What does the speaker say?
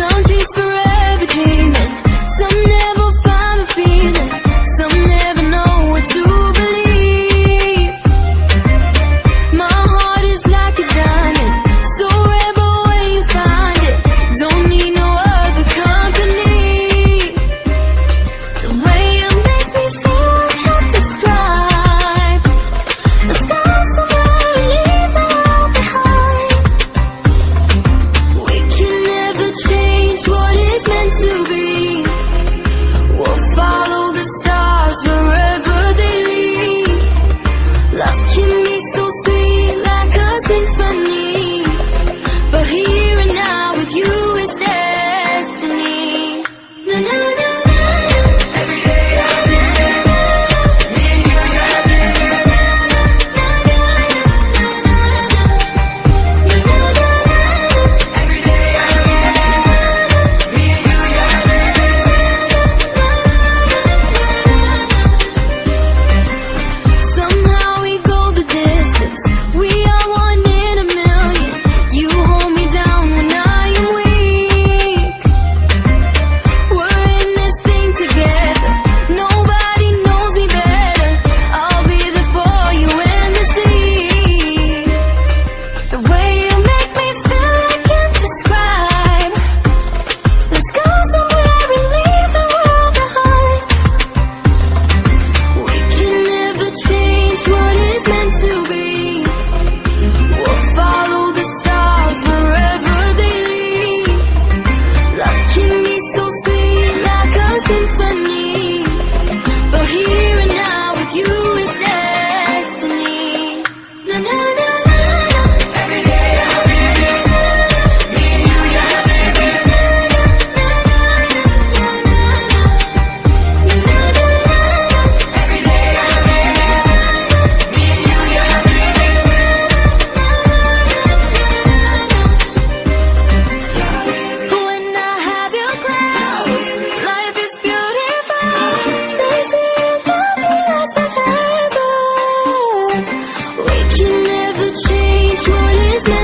Don't for. is my